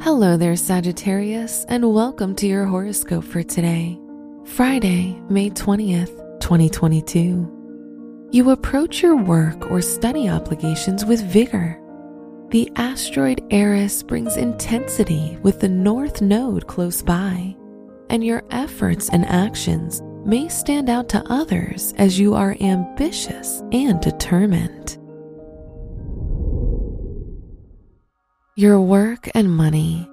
Hello there, Sagittarius, and welcome to your horoscope for today, Friday, May 20th, 2022. You approach your work or study obligations with vigor. The asteroid Eris brings intensity with the North Node close by, and your efforts and actions may stand out to others as you are ambitious and determined. Your work and money.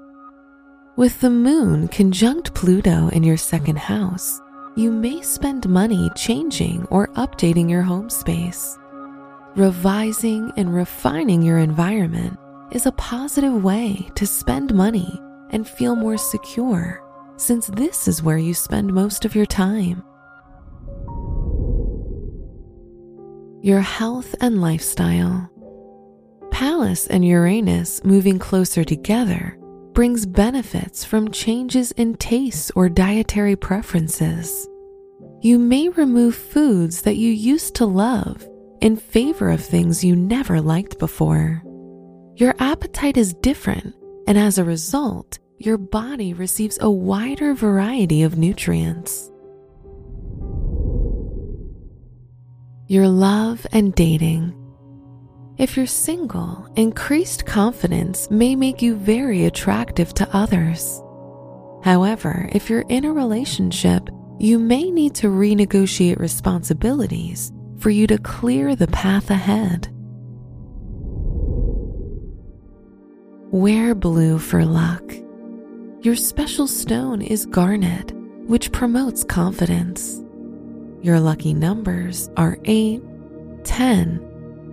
With the moon conjunct Pluto in your second house, you may spend money changing or updating your home space. Revising and refining your environment is a positive way to spend money and feel more secure, since this is where you spend most of your time. Your health and lifestyle. Pallas and Uranus moving closer together brings benefits from changes in tastes or dietary preferences. You may remove foods that you used to love in favor of things you never liked before. Your appetite is different, and as a result, your body receives a wider variety of nutrients. Your love and dating. If you're single, increased confidence may make you very attractive to others. However, if you're in a relationship, you may need to renegotiate responsibilities for you to clear the path ahead. Wear blue for luck. Your special stone is garnet, which promotes confidence. Your lucky numbers are 8, 10,